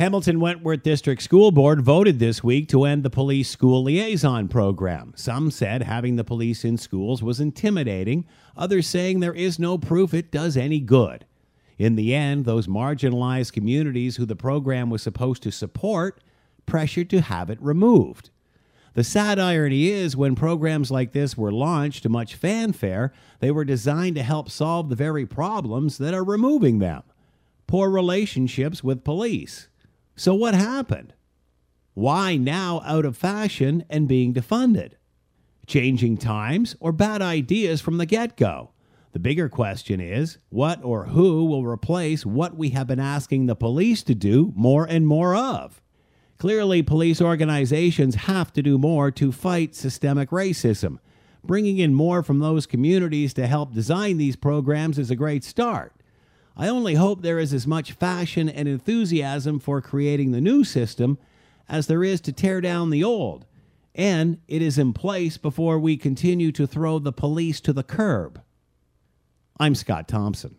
Hamilton Wentworth District School Board voted this week to end the police school liaison program. Some said having the police in schools was intimidating, others saying there is no proof it does any good. In the end, those marginalized communities who the program was supposed to support pressured to have it removed. The sad irony is, when programs like this were launched to much fanfare, they were designed to help solve the very problems that are removing them poor relationships with police. So, what happened? Why now out of fashion and being defunded? Changing times or bad ideas from the get go? The bigger question is what or who will replace what we have been asking the police to do more and more of? Clearly, police organizations have to do more to fight systemic racism. Bringing in more from those communities to help design these programs is a great start. I only hope there is as much fashion and enthusiasm for creating the new system as there is to tear down the old, and it is in place before we continue to throw the police to the curb. I'm Scott Thompson.